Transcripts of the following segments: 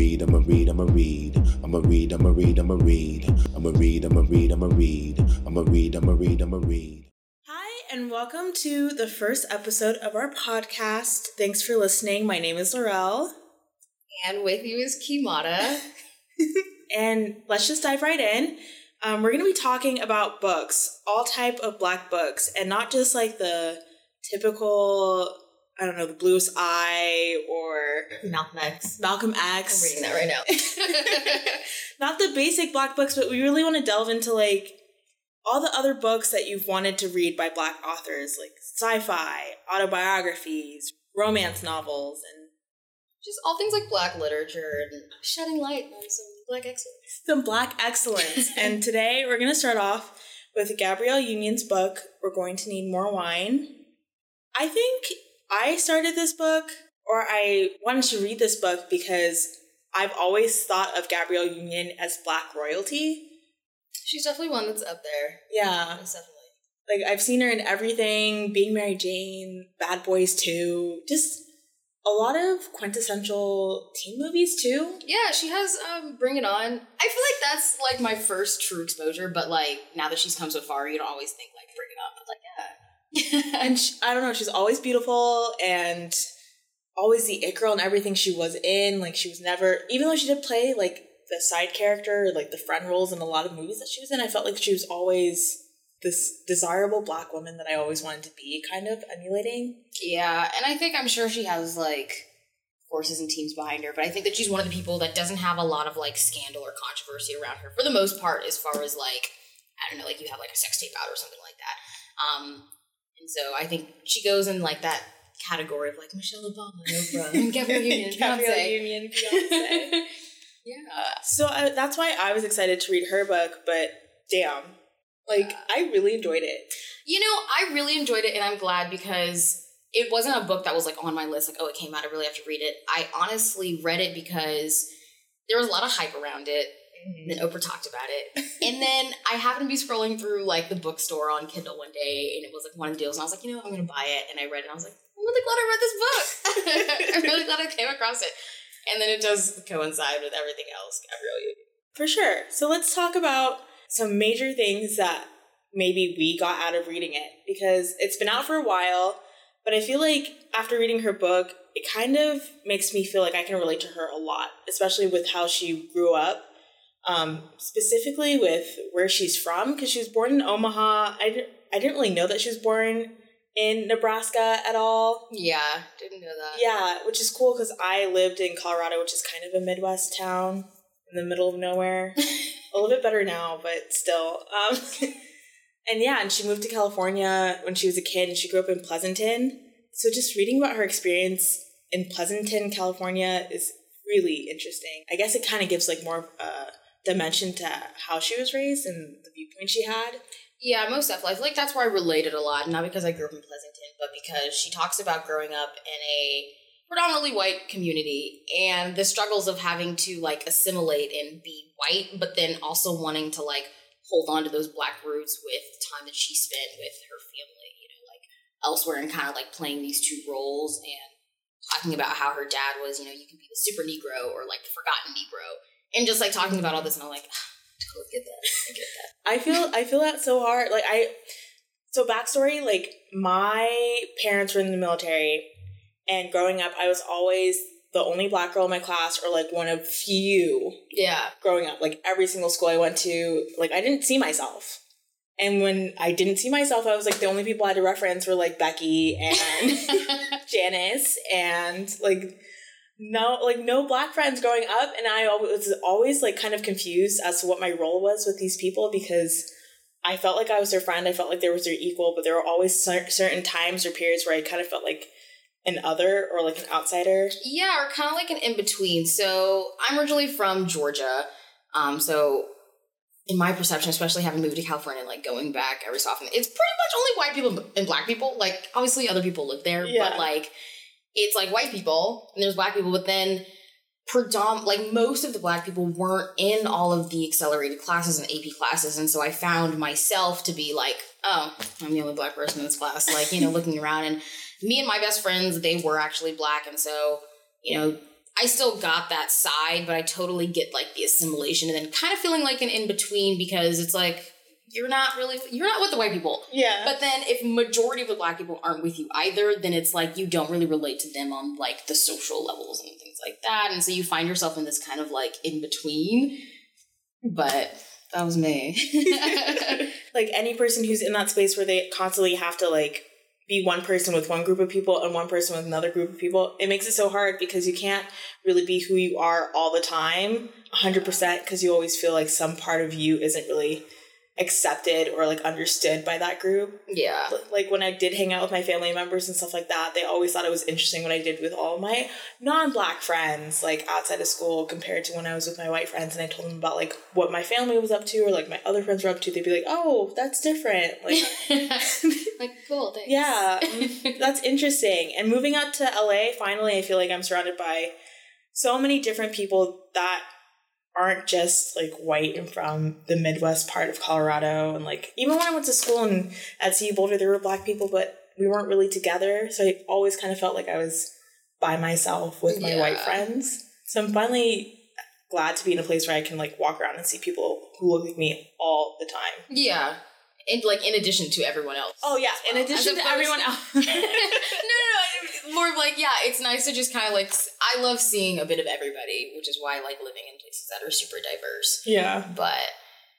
read, I'ma read, I'ma read. I'ma read, I'ma read, I'ma read. I'ma read, I'ma read, I'ma read. I'ma read, I'ma read, I'ma read. Hi, and welcome to the first episode of our podcast. Thanks for listening. My name is Laurel. And with you is Kimata. and let's just dive right in. Um, we're going to be talking about books, all type of black books, and not just like the typical, I don't know, the bluest eye or Malcolm X. Malcolm I'm reading that right now. not the basic black books, but we really want to delve into like all the other books that you've wanted to read by black authors, like sci-fi, autobiographies, romance novels, and Just all things like black literature and shedding light on some black excellence. some black excellence. and today we're going to start off with Gabrielle Union's book, We're Going to Need More Wine. I think I started this book, or I wanted to read this book because I've always thought of Gabrielle Union as black royalty. She's definitely one that's up there. Yeah. Definitely. Like, I've seen her in everything Being Mary Jane, Bad Boys 2, just a lot of quintessential teen movies too. Yeah, she has um Bring It On. I feel like that's like my first true exposure, but like now that she's come so far, you don't always think like Bring It On, but like yeah. and she, I don't know, she's always beautiful and always the it girl and everything she was in. Like she was never, even though she did play like the side character, like the friend roles in a lot of movies that she was in, I felt like she was always this desirable black woman that I always wanted to be, kind of emulating. Yeah, and I think I'm sure she has like forces and teams behind her, but I think that she's one of the people that doesn't have a lot of like scandal or controversy around her for the most part, as far as like I don't know, like you have like a sex tape out or something like that. Um, and so I think she goes in like that category of like Michelle Obama, Oprah, Gabrielle Union, Gabrielle. Union, Beyonce. yeah, uh, so I, that's why I was excited to read her book, but damn, like I really enjoyed it. You know, I really enjoyed it, and I'm glad because it wasn't a book that was like on my list. Like, oh, it came out, I really have to read it. I honestly read it because there was a lot of hype around it. Mm-hmm. And then Oprah talked about it, and then I happened to be scrolling through like the bookstore on Kindle one day, and it was like one of the deals, and I was like, you know, what, I'm gonna buy it, and I read it, and I was like, I'm really glad I read this book. I'm really glad I came across it, and then it does coincide with everything else, Gabrielle For sure. So let's talk about some major things that maybe we got out of reading it because it's been out for a while, but I feel like after reading her book, it kind of makes me feel like I can relate to her a lot, especially with how she grew up. Um, specifically with where she's from, because she was born in Omaha. I, di- I didn't really know that she was born in Nebraska at all. Yeah, didn't know that. Yeah, which is cool because I lived in Colorado, which is kind of a Midwest town in the middle of nowhere. a little bit better now, but still. Um, and yeah, and she moved to California when she was a kid, and she grew up in Pleasanton. So just reading about her experience in Pleasanton, California, is really interesting. I guess it kind of gives like more uh, dimension to how she was raised and the viewpoint she had. Yeah, most definitely. I feel like that's where I related a lot, not because I grew up in Pleasanton, but because she talks about growing up in a predominantly white community and the struggles of having to like assimilate and be white, but then also wanting to like hold on to those black roots with the time that she spent with her family, you know, like elsewhere and kind of like playing these two roles and talking about how her dad was, you know, you can be the super Negro or like the forgotten Negro. And just like talking about all this and I'm like, ah, totally get that. I get that. I feel I feel that so hard. Like I so backstory, like my parents were in the military and growing up I was always the only black girl in my class or like one of few Yeah. growing up. Like every single school I went to, like I didn't see myself. And when I didn't see myself, I was like the only people I had to reference were like Becky and Janice and like no like no black friends growing up and I was always like kind of confused as to what my role was with these people because I felt like I was their friend, I felt like there was their equal, but there were always cer- certain times or periods where I kind of felt like an other or like an outsider. Yeah, or kind of like an in between. So I'm originally from Georgia. Um, so in my perception, especially having moved to California and like going back every so often, it's pretty much only white people and black people. Like obviously other people live there, Yeah. but like it's like white people and there's black people, but then predom like most of the black people weren't in all of the accelerated classes and AP classes, and so I found myself to be like, oh, I'm the only black person in this class. Like you know, looking around and me and my best friends, they were actually black, and so you know, I still got that side, but I totally get like the assimilation and then kind of feeling like an in between because it's like you're not really you're not with the white people. Yeah. But then if majority of the black people aren't with you either, then it's like you don't really relate to them on like the social levels and things like that. And so you find yourself in this kind of like in between. But that was me. like any person who's in that space where they constantly have to like be one person with one group of people and one person with another group of people, it makes it so hard because you can't really be who you are all the time 100% because you always feel like some part of you isn't really accepted or like understood by that group. yeah. Like when I did hang out with my family members and stuff like that, they always thought it was interesting what I did with all my non-black friends, like outside of school, compared to when I was with my white friends and I told them about like what my family was up to or like my other friends were up to. They'd be like, "Oh, that's different." Like, like cool thanks. yeah, mm, that's interesting. And moving out to LA, finally, I feel like I'm surrounded by so many different people that aren't just like white and from the Midwest part of Colorado. And like, even when I went to school in at CU Boulder, there were black people, but we weren't really together. So I always kind of felt like I was by myself with my white friends. So I'm finally glad to be in a place where I can like walk around and see people who look like me all the time. Yeah. And like in addition to everyone else. Oh yeah, in addition to everyone else. no, no, no. More of like, yeah, it's nice to just kind of like, I love seeing a bit of everybody, which is why I like living in places that are super diverse. yeah. But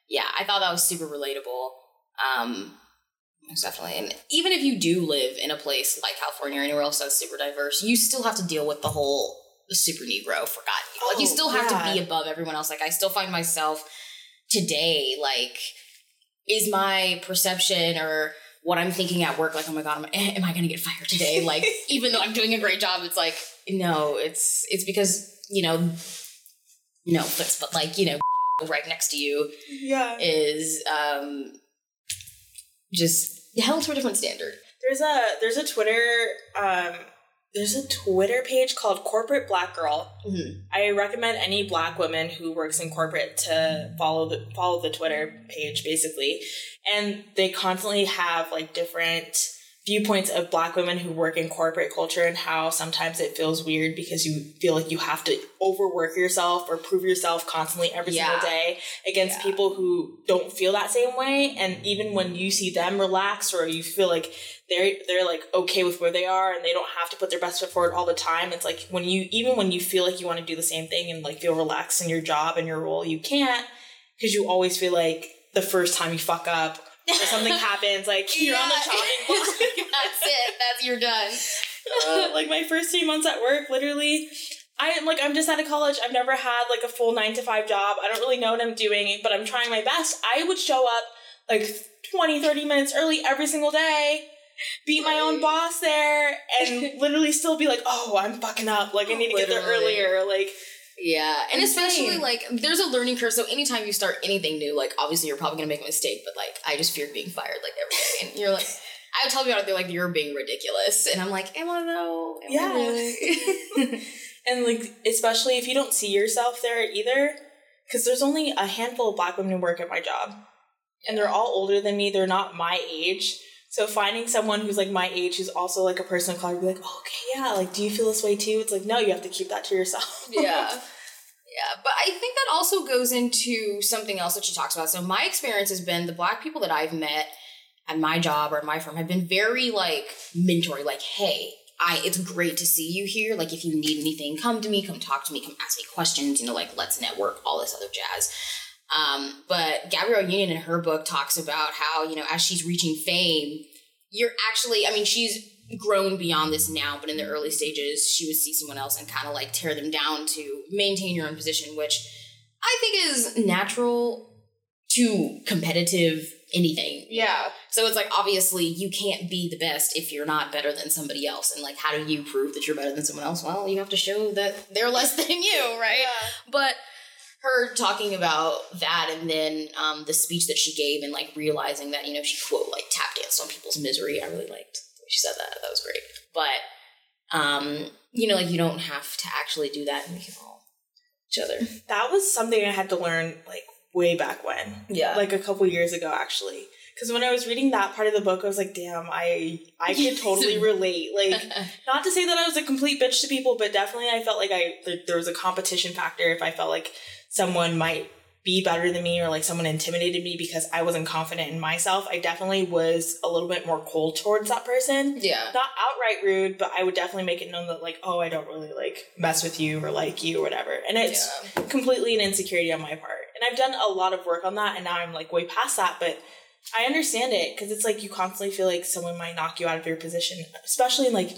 yeah, I thought that was super relatable. Um, most definitely. And even if you do live in a place like California or anywhere else that's super diverse, you still have to deal with the whole super Negro forgotten. you. like you Oh, still have to be above everyone else. Like I still find myself today, like, is my perception or what I'm thinking at work, like, oh my god, am, am I gonna get fired today? Like, even though I'm doing a great job, it's like, no, it's it's because, you know, no offense, but like, you know, right next to you Yeah. is um just held to a different standard. There's a there's a Twitter um there's a Twitter page called Corporate Black Girl. Mhm. I recommend any black woman who works in corporate to follow the follow the Twitter page basically. And they constantly have like different viewpoints of black women who work in corporate culture and how sometimes it feels weird because you feel like you have to overwork yourself or prove yourself constantly every Yeah. single day against Yeah. people who don't feel that same way and even when you see them relax or you feel like they're they're like okay with where they are and they don't have to put their best foot forward all the time it's like when you even when you feel like you want to do the same thing and like feel relaxed in your job and your role you can't because you always feel like the first time you fuck up or something happens like you're on the chopping block That's it. That's you're done. uh, like my first three months at work, literally, I am like I'm just out of college. I've never had like a full nine to five job. I don't really know what I'm doing, but I'm trying my best. I would show up like 20, 30 minutes early every single day, beat my own boss there, and literally still be like, oh, I'm fucking up. Like I need to get there earlier. Like Yeah, and Insane. especially like there's a learning curve. So anytime you start anything new, like obviously you're probably gonna make a mistake, but like I just feared being fired like every day, and you're like. I would tell people out there like you're being ridiculous, and I'm like, am I though? Am I Yeah. really? and like especially if you don't see yourself there either because there's only a handful of black women who work at my job and they're all older than me they're not my age so finding someone who's like my age who's also like a person of color be like oh, okay yeah like do you feel this way too it's like no you have to keep that to yourself yeah. Yeah, but I think that also goes into something else that she talks about. So my experience has been the black people that I've met at my job or at my firm have been very like mentory, like, hey, I it's great to see you here. Like if you need anything, come to me, come talk to me, come ask me questions, you know, like let's network, all this other jazz. Um, but Gabrielle Union in her book talks about how, you know, as she's reaching fame, you're actually, I mean, she's grown beyond this now, but in the early stages, she would see someone else and kind of like tear them down to maintain your own position, which I think is natural to competitive anything. yeah So it's like obviously you can't be the best if you're not better than somebody else. And like, how do you prove that you're better than someone else? Well, you have to show that they're less than you, right? But her talking about that and then um, the speech that she gave and like realizing that, you know, she quote like tap danced on people's misery. I really liked the way she said that. That was great. But, um, you know, like you don't have to actually do that and we can all each other. that was something i had to learn like way back when Yeah. like a couple years ago actually because when I was reading that part of the book, I was like, damn, I I could totally relate. Like, not to say that I was a complete bitch to people, but definitely I felt like I like, there was a competition factor if I felt like someone might be better than me or like someone intimidated me because I wasn't confident in myself. I definitely was a little bit more cold towards that person. yeah. Not outright rude, but I would definitely make it known that like, oh, I don't really like mess with you or like you or whatever. And it's Yeah. completely an insecurity on my part. And I've done a lot of work on that and now I'm like way past that, but I understand it because it's like you constantly feel like someone might knock you out of your position, especially in like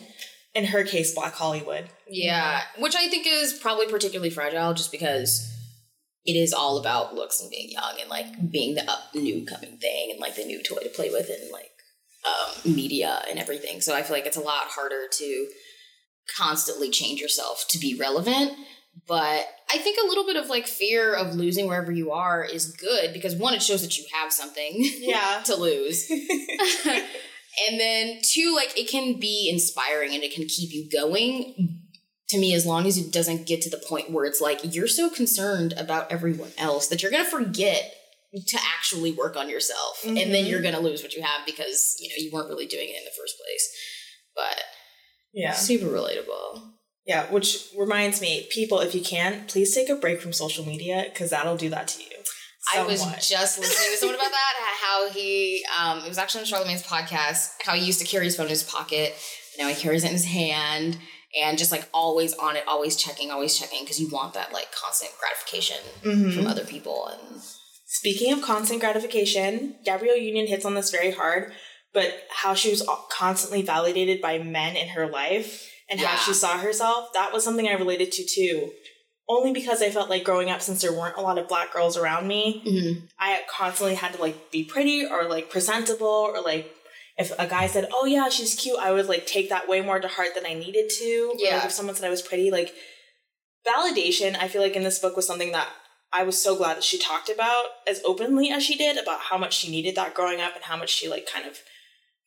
in her case, Black Hollywood. Yeah, which I think is probably particularly fragile just because it is all about looks and being young and like being the up new coming thing and like the new toy to play with and like um, media and everything. So I feel like it's a lot harder to constantly change yourself to be relevant. But I think a little bit of like fear of losing wherever you are is good because one, it shows that you have something Yeah. to lose. and then two like it can be inspiring and it can keep you going to me as long as it doesn't get to the point where it's like you're so concerned about everyone else that you're gonna forget to actually work on yourself and then you're gonna lose what you have because you know you weren't really doing it in the first place but yeah. super relatable Yeah, which reminds me, people, if you can, please take a break from social media because that'll do that to you. I was just listening to someone about that. How he, um, it was actually on Charlamagne's podcast. How he used to carry his phone in his pocket. Now he carries it in his hand, and just like always on it, always checking, always checking, because you want that like constant gratification Mhm. from other people. And Speaking of constant gratification, Gabrielle Union hits on this very hard, but how she was constantly validated by men in her life and Yeah. how she saw herself, that was something I related to too. Only because I felt like growing up, since there weren't a lot of black girls around me, I constantly had to like be pretty or like presentable or like if a guy said, "Oh yeah, she's cute," I would like take that way more to heart than I needed to. Or, like, Yeah. if someone said I was pretty, like validation, I feel like in this book was something that I was so glad that she talked about as openly as she did about how much she needed that growing up and how much she like kind of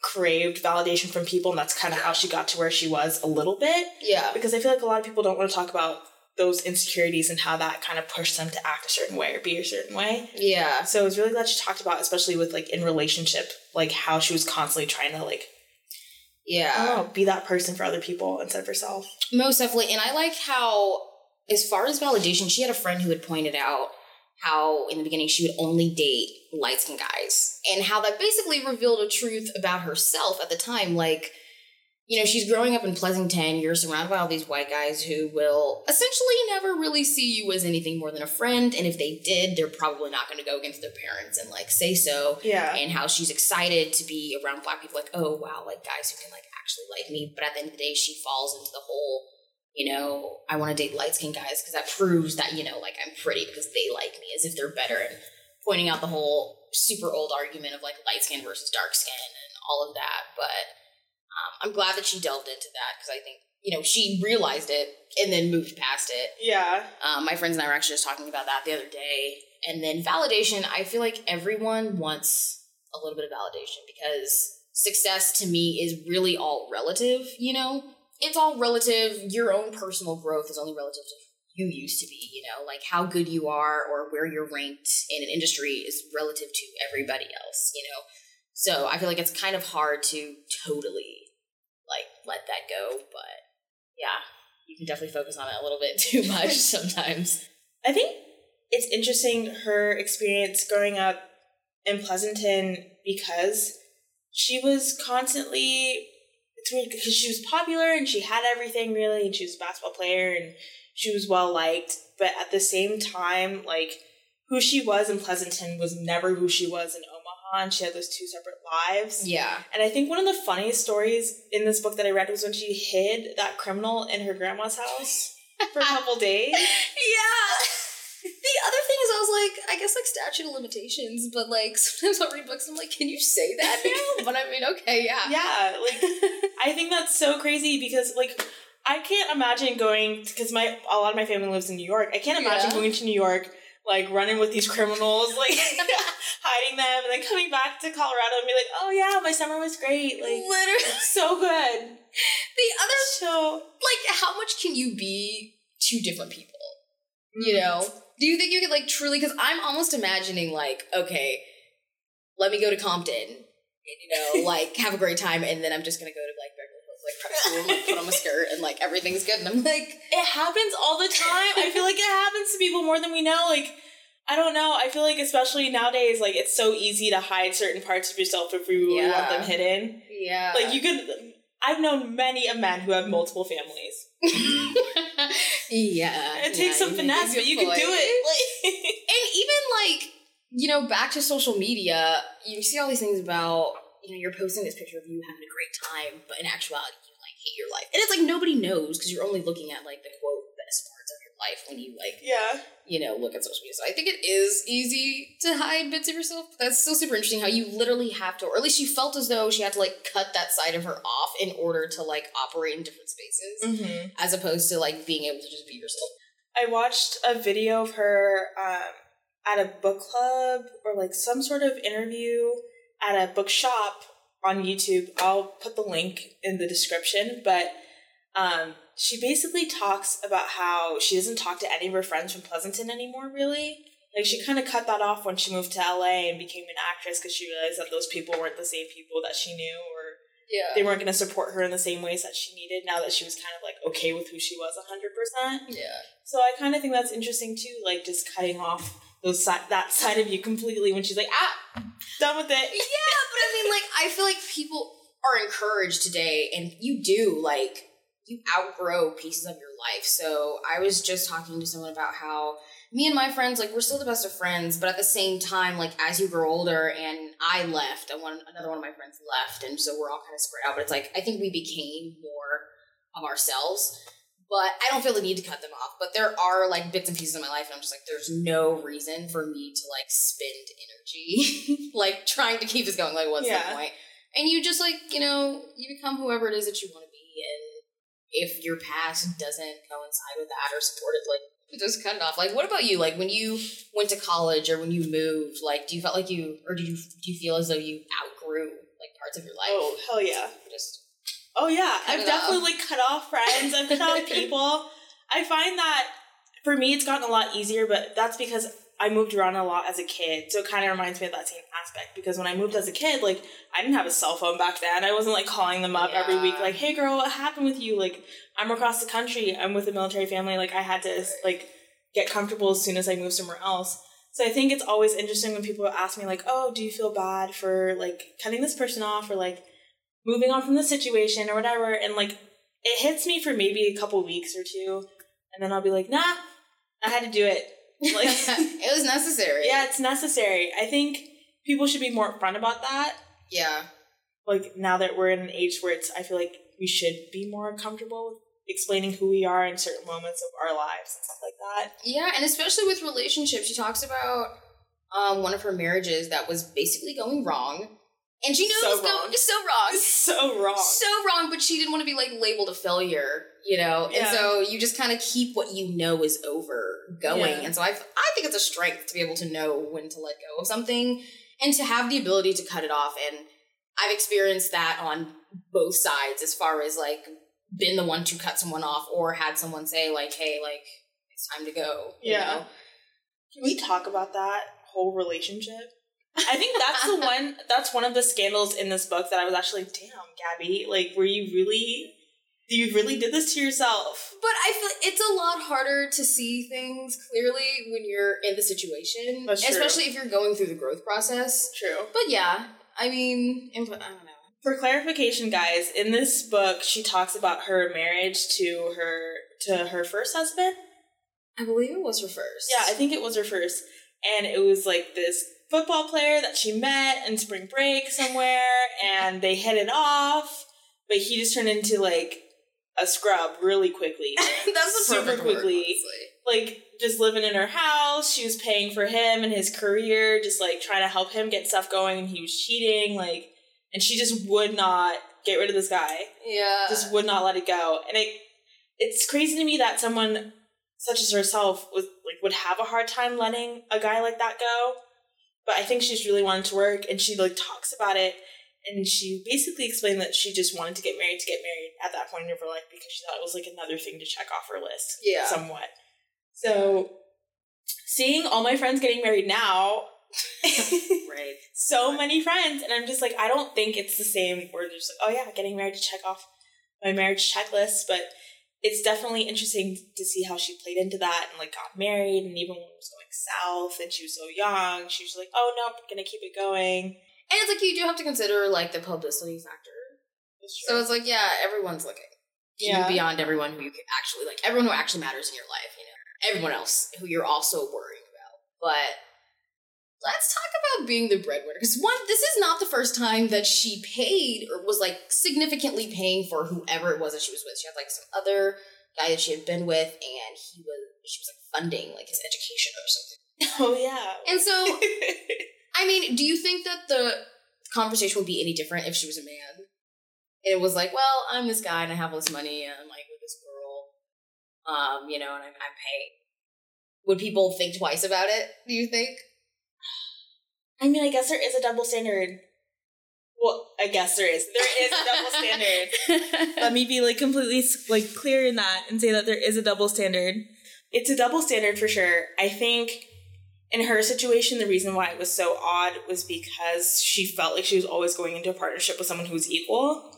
craved validation from people and that's kind of how she got to where she was a little bit yeah, because I feel like a lot of people don't want to talk about those insecurities and how that kind of pushed them to act a certain way or be a certain way. yeah, So I was really glad she talked about, especially with like in relationship, like how she was constantly trying to like, yeah. Know, be that person for other people instead of herself. Most definitely. And I like how, as far as validation, she had a friend who had pointed out how in the beginning she would only date light skinned guys and how that basically revealed a truth about herself at the time. Like, you know, she's growing up in Pleasanton, you're surrounded by all these white guys who will essentially never really see you as anything more than a friend. And if they did, they're probably not going to go against their parents and like say so. Yeah. and how she's excited to be around black people like oh wow like guys who can like actually like me. But at the end of the day she falls into the whole you know i want to date light skinned guys because that proves that you know like i'm pretty because they like me as if they're better. And pointing out the whole super old argument of like light skin versus dark skin and all of that. But um, i'm glad that she delved into that because i think you know she realized it and then moved past it Yeah. um, my friends and I were actually just talking about that the other day. And then validation, I feel like everyone wants a little bit of validation because success to me is really all relative, you know? It's all relative. Your own personal growth is only relative to you used to be, you know? Like how good you are or where you're ranked in an industry is relative to everybody else, you know? So I feel like it's kind of hard to totally let that go, but yeah, you can definitely focus on it a little bit too much sometimes. I think it's interesting her experience growing up in Pleasanton because she was constantly it's weird because she was popular and she had everything really and she was a basketball player and she was well liked but at the same time like who she was in Pleasanton was never who she was in And she had those two separate lives. Yeah. And I think one of the funniest stories in this book that I read was when she hid that criminal in her grandma's house for a couple days. Yeah. The other thing is, I was like, I guess like statute of limitations, but like sometimes I'll read books, I'm like, can you say that now? but I mean, okay, yeah. Yeah, like I think that's so crazy because like I can't imagine going because my a lot of my family lives in New York. I can't imagine Yeah. going to New York like running with these criminals, like hiding them, and then coming back to Colorado and be like, "Oh yeah, my summer was great. Like Literally. so good." The other, So like, how much can you be two different people? You mm. know? Do you think you could, like, truly, because I'm almost imagining, like, okay, let me go to Compton, and, you know, like have a great time, and then I'm just gonna go to like like prep school, and put on my skirt, and like everything's good, and I'm like, It happens all the time. I feel like it happens to people more than we know. Like, I don't know. I feel like especially nowadays, like it's so easy to hide certain parts of yourself if we really want them hidden. yeah, Like you could. I've known many a men who have multiple families. yeah, It takes yeah, some you a finesse, but you can do it. and even like you know back to social media you see all these things about you know you're posting this picture of you having a great time but in actuality you like hate your life and it's like nobody knows because you're only looking at like the quote best parts of your life when you like yeah. you know look at social media so i think it is easy to hide bits of yourself that's still super interesting how you literally have to or at least she felt as though she had to like cut that side of her off in order to like operate in different spaces Mm-hmm. as opposed to like being able to just be yourself I watched a video of her um, at a book club or like some sort of interview at a bookshop on YouTube. I'll put the link in the description, but um, she basically talks about how she doesn't talk to any of her friends from Pleasanton anymore, really. Like, she kind of cut that off when she moved to LA and became an actress because she realized that those people weren't the same people that she knew or yeah they weren't going to support her in the same ways that she needed now that she was kind of like okay with who she was 100%. yeah So I kind of think that's interesting too, like just cutting off those that side of you completely when she's like, ah, done with it. Yeah, but I mean, like, I feel like people are encouraged today, and you do, like, you outgrow pieces of your life. So I was just talking to someone about how me and my friends, like, we're still the best of friends, but at the same time, like, as you grow older, and I left, and one another one of my friends left, and so we're all kind of spread out. But it's like I think we became more of ourselves. But I don't feel the need to cut them off. But there are like bits and pieces of my life, and I'm just like, there's no reason for me to like spend energy, like trying to keep this going. Like, what's Yeah. the point? And you just like, you know, you become whoever it is that you want to be. And if your past doesn't coincide with that or support it, like, just cut it off. Like, what about you? Like, when you went to college or when you moved, like, do you felt like you, or do you do you feel as though you outgrew like parts of your life? Oh hell yeah! just Oh yeah, I've definitely off. like cut off friends. I've cut off people. I find that for me, it's gotten a lot easier, but that's because I moved around a lot as a kid. So it kind of reminds me of that same aspect. Because when I moved as a kid, like I didn't have a cell phone back then. I wasn't like calling them up every week, like, "Hey, girl, what happened with you?" Like I'm across the country. I'm with a military family. Like I had to like get comfortable as soon as I moved somewhere else. So I think it's always interesting when people ask me like, "Oh, do you feel bad for like cutting this person off or like moving on from the situation or whatever?" And like it hits me for maybe a couple weeks or two, and then I'll be like, "Nah, I had to do it." Like it was necessary. yeah, it's necessary. I think people should be more upfront about that. Yeah. Like now that we're in an age where it's I feel like we should be more comfortable with explaining who we are in certain moments of our lives and stuff like that. Yeah, and especially with relationships, she talks about um, one of her marriages that was basically going wrong, and she knew So it was wrong. going so wrong, so wrong. so wrong. But she didn't want to be like labeled a failure, you know. Yeah. And so you just kind of keep what you know is over going. Yeah. And so I, I think it's a strength to be able to know when to let go of something and to have the ability to cut it off. And I've experienced that on both sides, as far as like been the one to cut someone off or had someone say like, "Hey, like it's time to go." you Yeah. know? Can we talk about that whole relationship? I think that's the one that's one of the scandals in this book that I was actually like, damn, Gabby, like were you really you really did this to yourself? But I feel it's a lot harder to see things clearly when you're in the situation, That's true. especially if you're going through the growth process. True. But yeah, I mean, I don't know. For clarification, guys, in this book she talks about her marriage to her to her first husband. I believe it was her first. Yeah, I think it was her first. And it was like this football player that she met in spring break somewhere, and they hit it off, but he just turned into like a scrub really quickly. that's super perfect word, quickly. like just living in her house, she was paying for him and his career, just like trying to help him get stuff going, and he was cheating, like, and she just would not get rid of this guy Yeah, just would not let it go. And it it's crazy to me that someone such as herself was like would have a hard time letting a guy like that go. But I think she's really wanted to work and she like talks about it and she basically explained that she just wanted to get married to get married at that point in her life because she thought it was like another thing to check off her list. Yeah. Somewhat. So seeing all my friends getting married now, right. so many friends, and I'm just like, I don't think it's the same. Where they're just like, oh yeah, getting married to check off my marriage checklist, but it's definitely interesting to see how she played into that and like got married, and even when it was going south and she was so young, she was like, oh no, I'm gonna keep it going. And it's like you do have to consider like the publicity factor. So it's like, yeah, everyone's looking. Yeah. beyond everyone who you can actually like everyone who actually matters in your life, you know. Everyone else who you're also worrying about. But let's talk about being the breadwinner. Because one, this is not the first time that she paid or was like significantly paying for whoever it was that she was with. She had like some other guy that she had been with and he was she was like funding like his education or something. oh yeah. And so I mean, do you think that the conversation would be any different if she was a man? And it was like, well, I'm this guy and I have all this money and I'm like with this girl, um, you know, and I'm, I'm paying. Would people think twice about it? Do you think? I mean, I guess there is a double standard. Well, I guess there is. There is a double standard. Let me be like completely like clear in that and say that there is a double standard. It's a double standard for sure. I think in her situation, the reason why it was so odd was because she felt like she was always going into a partnership with someone who was equal.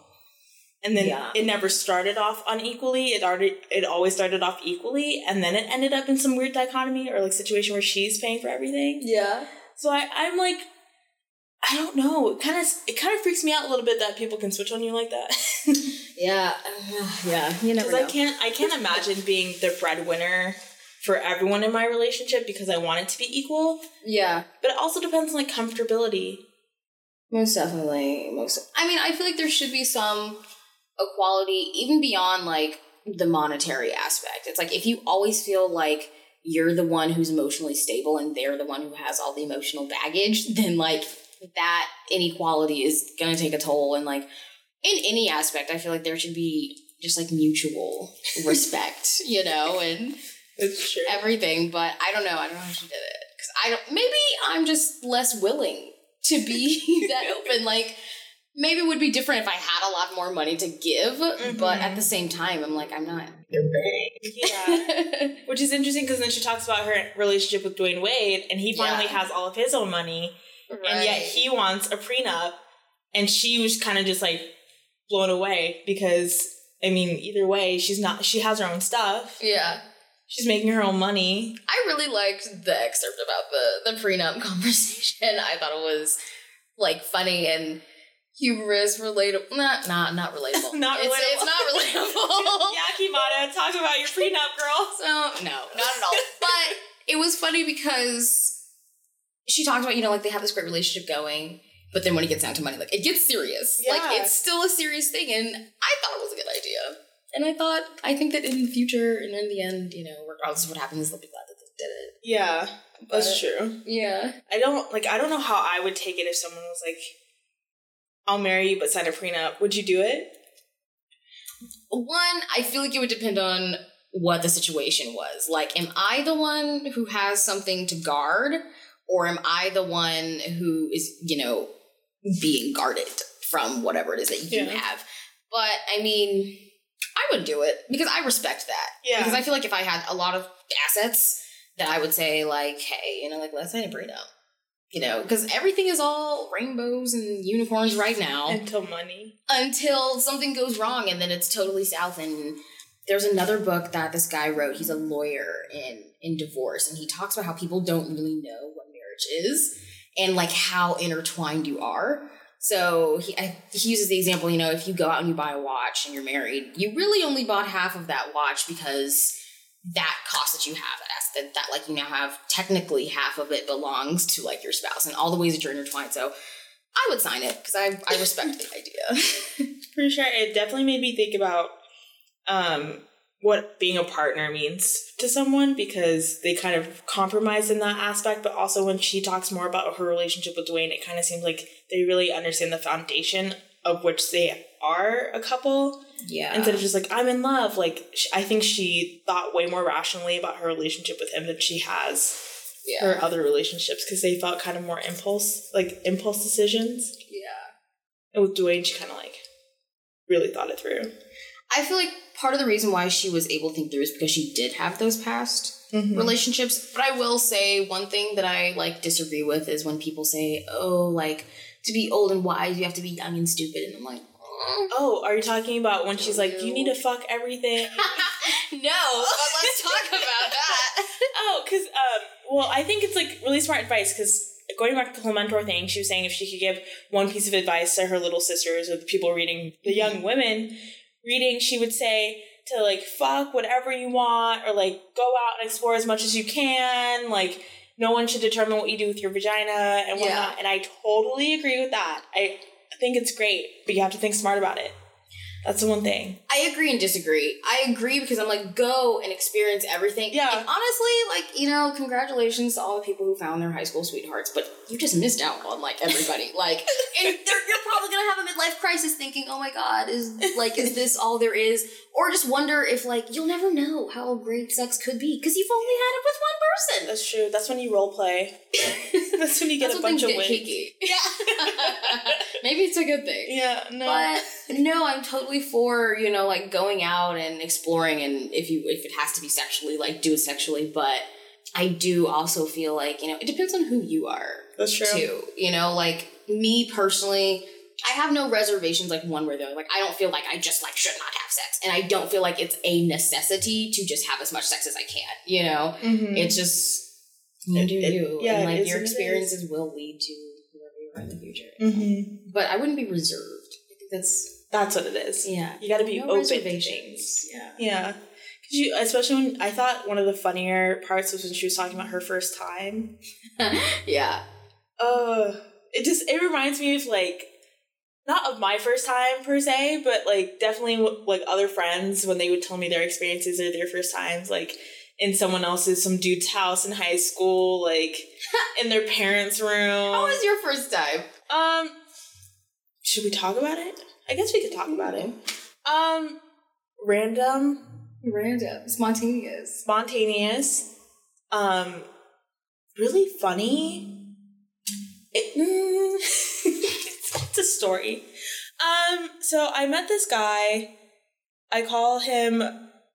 And then Yeah. it never started off unequally. It already it always started off equally, and then it ended up in some weird dichotomy or like situation where she's paying for everything. Yeah. So I, I'm like, I don't know. It kind of it kind of freaks me out a little bit that people can switch on you like that. Yeah. yeah. You never Because I can't I can't imagine being the breadwinner for everyone in my relationship because I want it to be equal. Yeah. But it also depends on like comfortability. Most definitely. Most. I mean, I feel like there should be some equality, even beyond like the monetary aspect. It's like if you always feel like you're the one who's emotionally stable and they're the one who has all the emotional baggage, then like that inequality is gonna take a toll. And like in any aspect, I feel like there should be just like mutual respect, you know, and It's true. everything, but I don't know. I don't know how she did it because I don't. Maybe I'm just less willing to be that open. Like maybe it would be different if I had a lot more money to give, but at the mm-hmm. same time, I'm like I'm not. Yeah. Which is interesting because then she talks about her relationship with Dwyane Wade and he finally Yeah. has all of his own money. And yet he wants a prenup. And she was kind of just like blown away because I mean, either way, she's not she has her own stuff. yeah. She's making her own money. I really liked the excerpt about the the prenup conversation. I thought it was like funny and humorous, relatable. Not not not relatable. Not It's, relatable. it's not relatable. Yakimata, talk about your prenup, girl. So no, not at all. but it was funny because she talked about, you know, like they have this great relationship going, but then when it gets down to money, like it gets serious. Like Yeah. it's still a serious thing, and I thought it was a good idea. And I thought, I think that in the future and in the end, you know, regardless of what happens, they'll be glad that they did it. Yeah, that's true. Yeah. I don't like I don't know how I would take it if someone was like, I'll marry you but sign a prenup. Would you do it? One, I feel like it would depend on what the situation was. Like, am I the one who has something to guard, or am I the one who is, you know, being guarded from whatever it is that you Yeah. have? But I mean, I would do it because I respect that. Yeah. Because I feel like if I had a lot of assets, that I would say like, hey, you know, like let's sign a prenup. You know, because everything is all rainbows and unicorns right now. Until money. until something goes wrong and then it's totally south and there's another book that this guy wrote. He's a lawyer in in divorce and he talks about how people don't really know what marriage is and like how intertwined you are. So he, I, he uses the example you know if you go out and you buy a watch and you're married you really only bought half of that watch because that cost that you have that asset that like you now have technically half of it belongs to like your spouse and all the ways that you're intertwined so I would sign it because I, I respect the idea. For sure. It definitely made me think about um what being a partner means to someone because they kind of compromise in that aspect, but also when she talks more about her relationship with Dwyane, it kind of seems like they really understand the foundation of which they are a couple Yeah. instead of just like I'm in love. Like sh- I think she thought way more rationally about her relationship with him than she has yeah. her other relationships because they felt kind of more impulse, like impulse decisions. yeah. And with Dwyane, she kind of like really thought it through. I feel like part of the reason why she was able to think through is because she did have those past Mm-hmm. relationships. But I will say one thing that I like disagree with is when people say, "Oh, like to be old and wise, you have to be young and stupid," and I'm like, "Mm, Oh, are you talking about when she's like, you need to fuck everything? no. But let's talk about that. oh, because um, well, I think it's like really smart advice because going back to the whole mentor thing, she was saying if she could give one piece of advice to her little sisters or the people reading, the young women reading, she would say to like fuck whatever you want or like go out and explore as much as you can. Like no one should determine what you do with your vagina and whatnot. Yeah. And I totally agree with that. I think it's great, but you have to think smart about it. That's the one thing. I agree and disagree. I agree because I'm like, go and experience everything. Yeah. And honestly, like, you know, congratulations to all the people who found their high school sweethearts, but you just missed out on like everybody. like, and you're probably gonna have a midlife crisis thinking, oh my god, is like, is this all there is? Or just wonder if like you'll never know how great sex could be because you've only had it with one person. That's true. That's when you role play. That's when you get That's a bunch of wins. kinky. Maybe it's a good thing. Yeah, no. But no, I'm totally for you know like going out and exploring, and if you if it has to be sexually, like do it sexually. But I do also feel like you know it depends on who you are That's true. too. You know, like me personally, I have no reservations like one way or the other. Like I don't feel like I just like should not have sex, and I don't feel like it's a necessity to just have as much sex as I can. You know, Mhm. it's just you do It- it- you, yeah, and like your it experiences will lead to whoever you are in the future. Mhm. But I wouldn't be reserved. I think that's That's what it is. yeah. You got to be No open to things. Yeah. Yeah. Cause you, especially when I thought one of the funnier parts was when she was talking about her first time. yeah. Uh, it just it reminds me of like not of my first time per se, but like definitely like other friends when they would tell me their experiences or their first times, like in someone else's some dude's house in high school, like in their parents' room. How was your first time? Um, should we talk about it? I guess we could talk about it. Um, random, Random. Spontaneous. spontaneous, um, really funny. It, mm, it's, it's a story. Um, so I met this guy. I call him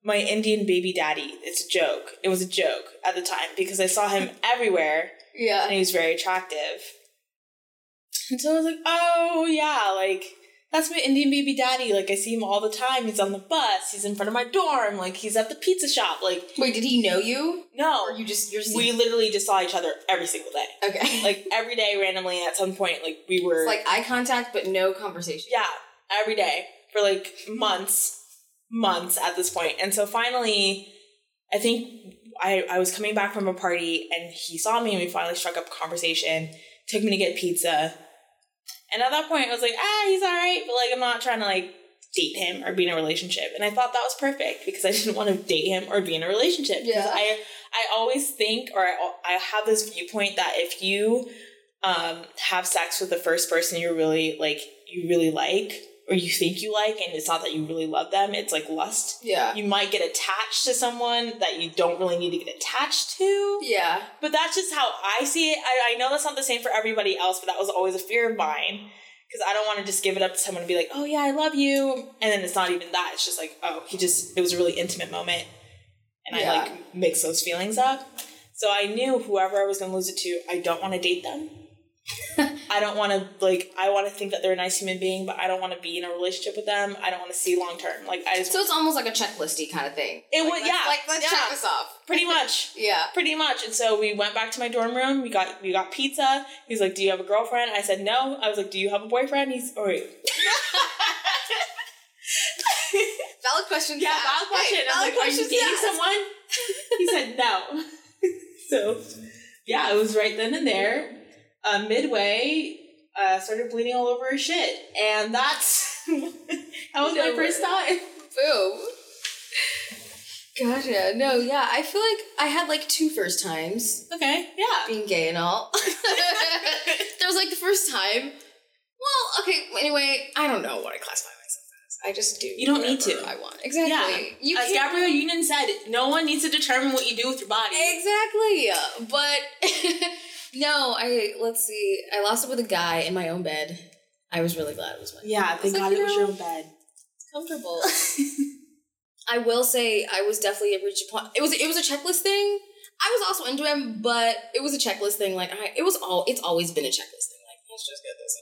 my Indian baby daddy. It's a joke. It was a joke at the time because I saw him everywhere Yeah. and he was very attractive. And so I was like, oh yeah, like that's my Indian baby daddy. Like I see him all the time. He's on the bus. He's in front of my dorm. Like he's at the pizza shop. Like Wait, did he know you? no, Or you just you're we literally just saw each other every single day. Okay. Like every day, randomly at some point, like we were it's like eye contact but no conversation. yeah, every day for like months, months at this point. And so finally, I think I, I was coming back from a party and he saw me and we finally struck up a conversation, took me to get pizza. And at that point, I was like, ah, he's all right, but like, I'm not trying to like date him or be in a relationship. And I thought that was perfect because I didn't want to date him or be in a relationship. Because Yeah. I, I always think, or I, I have this viewpoint that if you um, have sex with the first person you really like, you really like, or you think you like, and it's not that you really love them, it's like lust. Yeah. You might get attached to someone that you don't really need to get attached to. Yeah. But that's just how I see it. I, I know that's not the same for everybody else, but that was always a fear of mine. Because I don't want to just give it up to someone and be like, oh yeah, I love you. And then it's not even that. It's just like, oh, he just, it was a really intimate moment. And Yeah. I like mix those feelings up. So I knew whoever I was going to lose it to, I don't want to date them. I don't want to, like, I want to think that they're a nice human being, but I don't want to be in a relationship with them. I don't want to see long term. Like, I just, So it's almost like a checklisty kind of thing. It like, let's- yeah, Like let's yeah. check this off. pretty much. Yeah. pretty much. And so we went back to my dorm room. We got we got pizza. He's like, "Do you have a girlfriend?" I said, "No." I was like, "Do you have a boyfriend?" He's, "Oh wait, Valid question. yeah, valid question." Hey, valid like, "Are you dating someone?" he said, "No." so, yeah, it was right then and there. Uh, midway, uh, started bleeding all over his shit, and that's that was my first time. Boom. Gotcha. No, yeah. I feel like I had like two first times Okay, yeah. being gay and all. that was like the first time. Well, okay. Anyway, I don't know what I classify myself as. I just do. You don't need to. I want exactly. Yeah, You as can't- Gabrielle Union said, no one needs to determine what you do with your body. Exactly. But no, I let's see. I lost it with a guy in my own bed. I was really glad it was my Yeah, thank God you it was know, your own bed. It's comfortable. I will say I was definitely a reach point. It was it was a checklist thing. I was also into him, but it was a checklist thing. Like I, it was all it's always been a checklist thing. Like let's just get this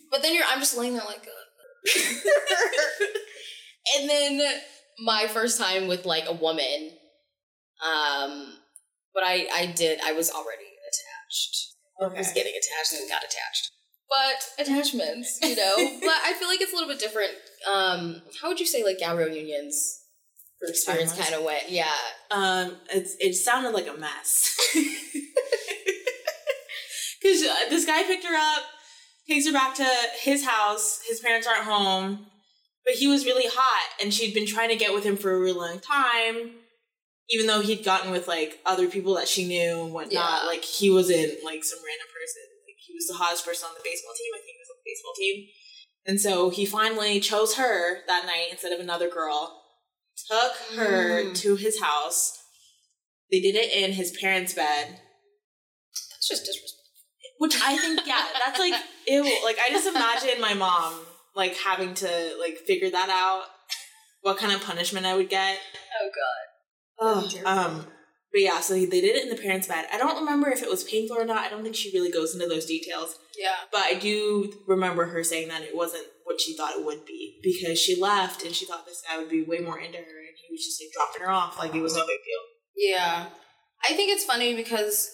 but then you're I'm just laying there like, God. and then my first time with like a woman, um, but I I did I was already attached. I was Okay. getting attached and got attached. But attachments, you know. but I feel like it's a little bit different. Um, how would you say like Gabrielle Union's for experience Timeless. kind of went? Yeah. Um, it's it sounded like a mess. Because this guy picked her up, takes her back to his house. His parents aren't home, but he was really hot, and she'd been trying to get with him for a really long time. Even though he'd gotten with like other people that she knew and whatnot, Yeah. like he wasn't like some random person. Like he was the hottest person on the baseball team. I think he was on the baseball team. And so he finally chose her that night instead of another girl. Took her Mm. to his house. They did it in his parents' bed, That's just disrespectful. which I think, yeah, that's like ew. Like I just imagine my mom like having to like figure that out. What kind of punishment I would get? Oh god. Oh, um, but yeah, so they did it in the parents' bed. I don't remember if it was painful or not. I don't think she really goes into those details. Yeah. But I do remember her saying that it wasn't what she thought it would be because she left and she thought this guy would be way more into her and he was just like dropping her off like it was no big deal. Yeah. I think it's funny because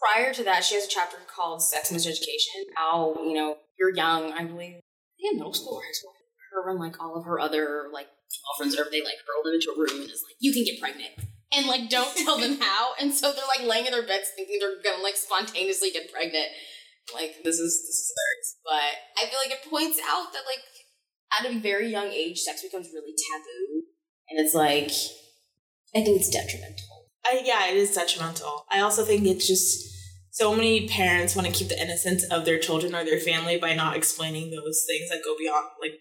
prior to that, she has a chapter called Sex and Education. How, you know, you're young, I believe, in middle school or high school. Her and like all of her other like girlfriends, whatever, they like hurl them into a room and is like, you can get pregnant. And like, don't tell them how. And so they're like laying in their beds thinking they're gonna like spontaneously get pregnant. Like, this is, this is hilarious. But I feel like it points out that like, at a very young age, sex becomes really taboo. And it's like, I think it's detrimental. I, yeah, it is detrimental. I also think it's just so many parents want to keep the innocence of their children or their family by not explaining those things that go beyond, like,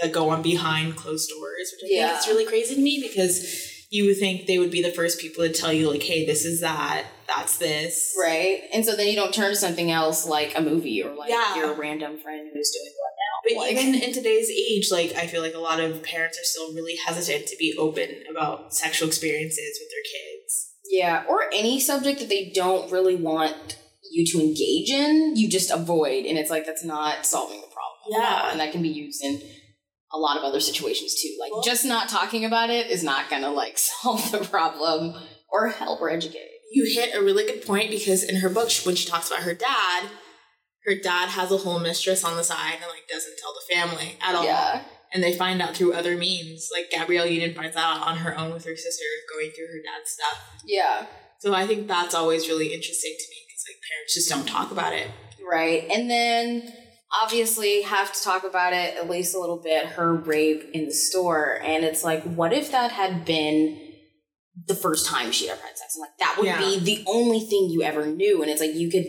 that go on behind closed doors, which I Yeah. think is really crazy to me because you would think they would be the first people to tell you, like, hey, this is that, that's this. Right. And so then you don't turn to something else like a movie or like Yeah. your random friend who's doing what But now. Like, even in today's age, like I feel like a lot of parents are still really hesitant to be open about sexual experiences with their kids. yeah, or any subject that they don't really want you to engage in, you just avoid. And it's like that's not solving the problem. Yeah. And that can be used in a lot of other situations too. Like Well- just not talking about it is not gonna like solve the problem or help or educate. You hit a really good point because in her book, when she talks about her dad, her dad has a whole mistress on the side and like doesn't tell the family at all. Yeah. And they find out through other means. Like Gabrielle Union finds out on her own with her sister going through her dad's stuff. Yeah. So I think that's always really interesting to me because like parents just don't talk about it. Right. And then obviously have to talk about it at least a little bit her rape in the store. And it's like, what if that had been the first time she'd ever had sex? And like, that would Yeah. be the only thing you ever knew. And it's like, you could,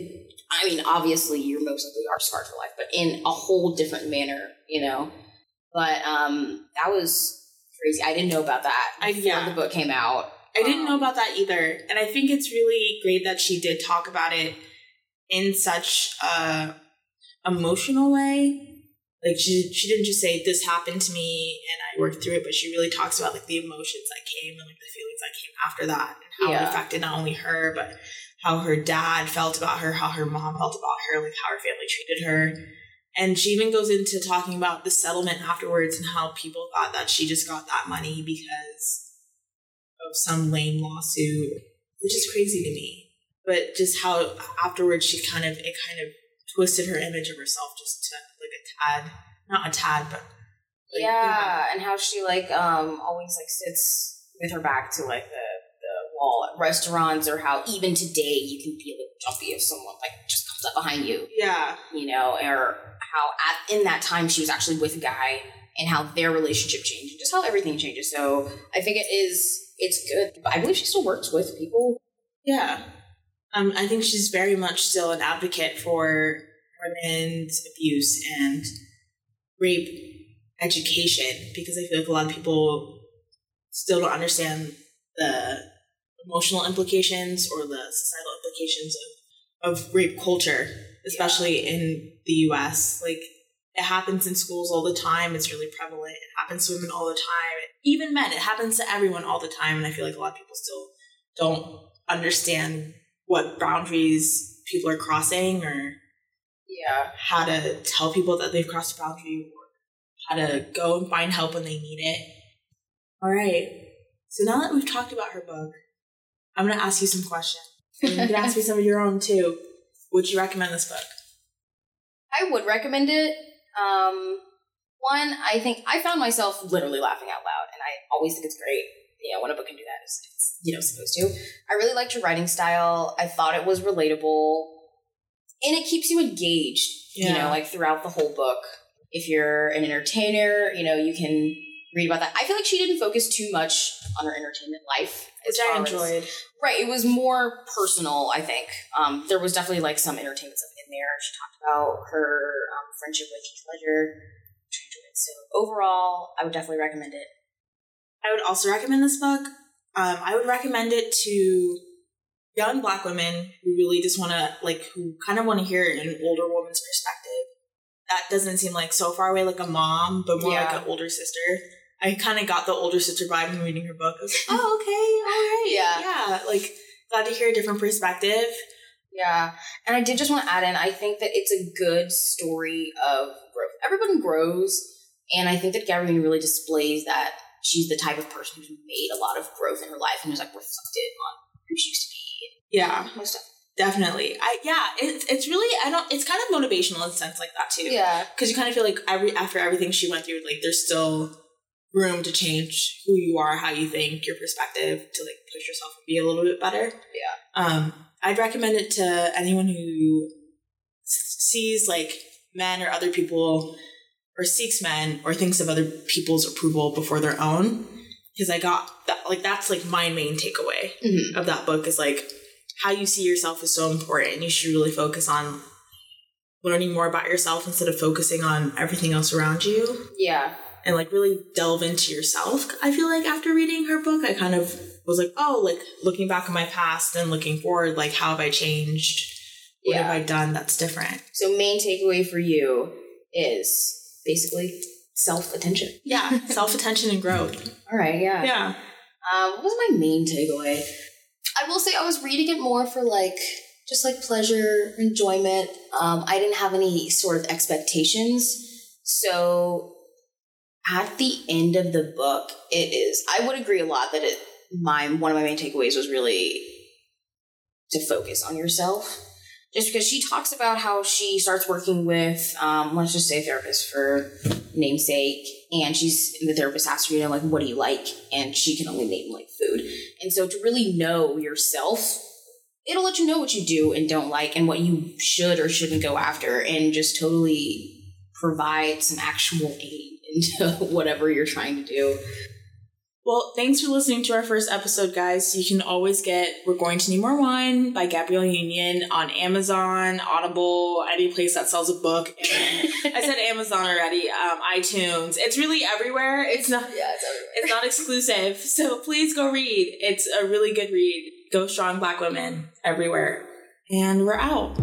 I mean, obviously you're most likely are scarred for life, but in a whole different manner, you know? But um that was crazy. I didn't know about that I- before yeah. the book came out. I didn't know Um, about that either. And I think it's really great that she did talk about it in such a emotional way. Like she she didn't just say this happened to me and I worked through it, but she really talks about like the emotions that came and like the feelings that came after that and how Yeah. it affected not only her, but how her dad felt about her, how her mom felt about her, like how her family treated her. And she even goes into talking about the settlement afterwards and how people thought that she just got that money because of some lame lawsuit, which is crazy to me. But just how afterwards she kind of it kind of twisted her image of herself just to like a tad, not a tad, but like, yeah, and how she like um always like sits with her back to like the the wall at restaurants, or how even today you can feel a little jumpy if someone like just comes up behind you, yeah, you know, or how at in that time she was actually with a guy and how their relationship changed, just how everything changes. So I think it is it's good. I believe she still works with people. yeah. Um, I think she's very much still an advocate for women's abuse and rape education because I feel like a lot of people still don't understand the emotional implications or the societal implications of, of rape culture, especially in the US. Like It happens in schools all the time. It's really prevalent. It happens to women all the time. Even men. It happens to everyone all the time. And I feel like a lot of people still don't understand what boundaries people are crossing or Yeah. how to tell people that they've crossed a boundary or how to go and find help when they need it. All right. So now that we've talked about her book, I'm going to ask you some questions. And you can ask me some of your own too. Would you recommend this book? I would recommend it. Um, one, I think I found myself literally laughing out loud, and I always think it's great. You know, when a book can do that, it's, it's you know supposed to. I really liked your writing style. I thought it was relatable, and it keeps you engaged. You know, like throughout the whole book. If you're an entertainer, you know you can read about that. I feel like she didn't focus too much on her entertainment life, Which I far as- enjoyed. Right. It was more personal, I think. Um, there was definitely like some entertainment stuff in there. She talked about her um, friendship with Heath Ledger, which I enjoyed. So overall, I would definitely recommend it. I would also recommend this book. Um, I would recommend it to young black women who really just want to, like, who kind of want to hear an older woman's perspective. That doesn't seem like so far away, like a mom, but more Yeah. like an older sister. I kind of got the older sister vibe when reading her book. I was like, oh, okay, all right. Yeah. Yeah. Like, glad to hear a different perspective. Yeah. And I did just want to add in, I think that it's a good story of growth. Everyone grows, and I think that Gabrielle really displays that she's the type of person who's made a lot of growth in her life and is like reflected on who she used to be Yeah, most definitely. I yeah, it's it's really I don't. It's kind of motivational in a sense like that too. Yeah. because you kind of feel like every after everything she went through, like there's still room to change who you are, how you think, your perspective to like push yourself and be a little bit better. Yeah. Um, I'd recommend it to anyone who sees like men or other people or seeks men or thinks of other people's approval before their own. Because I got that, like that's like my main takeaway Mhm. of that book is like how you see yourself is so important. You should really focus on learning more about yourself instead of focusing on everything else around you Yeah. and like really delve into yourself. I feel like after reading her book, I kind of was like, oh, like looking back on my past and looking forward, like how have I changed? What Yeah. have I done that's different? So main takeaway for you is basically self attention. Yeah, self attention and growth. All right, yeah. Yeah. Um, what was my main takeaway? I will say I was reading it more for like just like pleasure, enjoyment. Um, I didn't have any sort of expectations. So at the end of the book, it is I would agree a lot that it my one of my main takeaways was really to focus on yourself. Just because she talks about how she starts working with, um, let's just say therapist for namesake, and she's the therapist asks her, you know, like, what do you like? And she can only name like food. And so to really know yourself, it'll let you know what you do and don't like and what you should or shouldn't go after and just totally provide some actual aid into whatever you're trying to do. Well, thanks for listening to our first episode, guys. You can always get We're Going to Need More Wine by Gabrielle Union on Amazon, Audible, any place that sells a book. I said Amazon already, um, iTunes. It's really everywhere. It's not Yeah, it's everywhere. it's not exclusive. So please go read. It's a really good read. Go strong black women everywhere. And we're out.